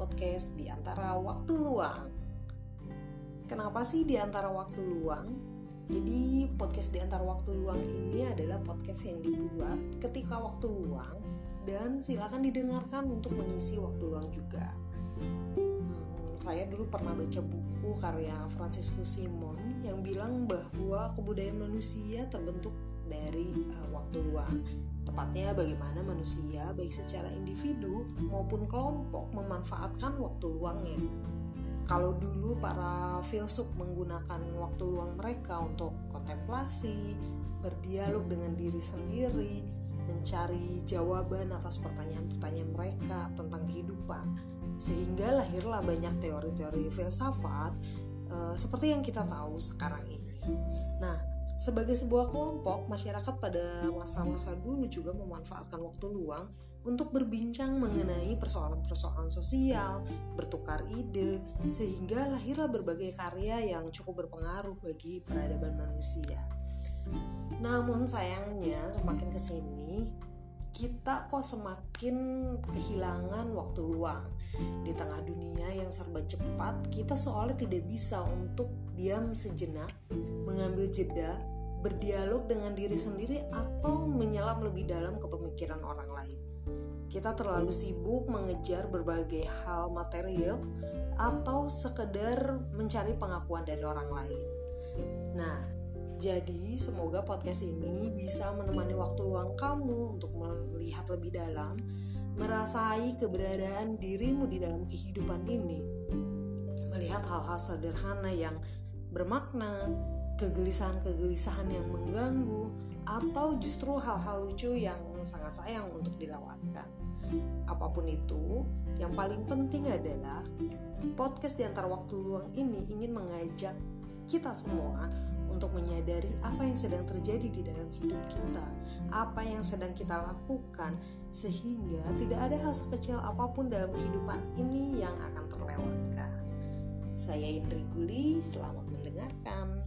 podcast di antara waktu luang. Kenapa sih di antara waktu luang? Jadi podcast di antara waktu luang ini adalah podcast yang dibuat ketika waktu luang dan silakan didengarkan untuk mengisi waktu luang juga. Saya dulu pernah baca buku karya Franciscus Simon yang bilang bahwa kebudayaan manusia terbentuk dari uh, waktu luang Tepatnya bagaimana manusia baik secara individu maupun kelompok memanfaatkan waktu luangnya. Kalau dulu para filsuf menggunakan waktu luang mereka untuk kontemplasi, berdialog dengan diri sendiri, mencari jawaban atas pertanyaan-pertanyaan mereka tentang kehidupan, sehingga lahirlah banyak teori-teori filsafat e, seperti yang kita tahu sekarang ini. Nah, sebagai sebuah kelompok, masyarakat pada masa-masa dulu juga memanfaatkan waktu luang untuk berbincang mengenai persoalan-persoalan sosial, bertukar ide, sehingga lahirlah berbagai karya yang cukup berpengaruh bagi peradaban manusia. Namun sayangnya semakin ke sini kita kok semakin kehilangan waktu luang di tengah dunia yang serba cepat kita seolah tidak bisa untuk diam sejenak mengambil jeda berdialog dengan diri sendiri atau menyelam lebih dalam ke pemikiran orang lain. Kita terlalu sibuk mengejar berbagai hal material atau sekedar mencari pengakuan dari orang lain. Nah, jadi semoga podcast ini bisa menemani waktu luang kamu untuk melihat lebih dalam, merasai keberadaan dirimu di dalam kehidupan ini, melihat hal-hal sederhana yang bermakna, kegelisahan-kegelisahan yang mengganggu, atau justru hal-hal lucu yang sangat sayang untuk dilewatkan. Apa pun itu, yang paling penting adalah podcast di antara waktu luang ini ingin mengajak kita semua untuk menyadari apa yang sedang terjadi di dalam hidup kita, apa yang sedang kita lakukan, sehingga tidak ada hal sekecil apa pun dalam kehidupan ini yang akan terlewatkan. Saya Indri Guli, selamat mendengarkan.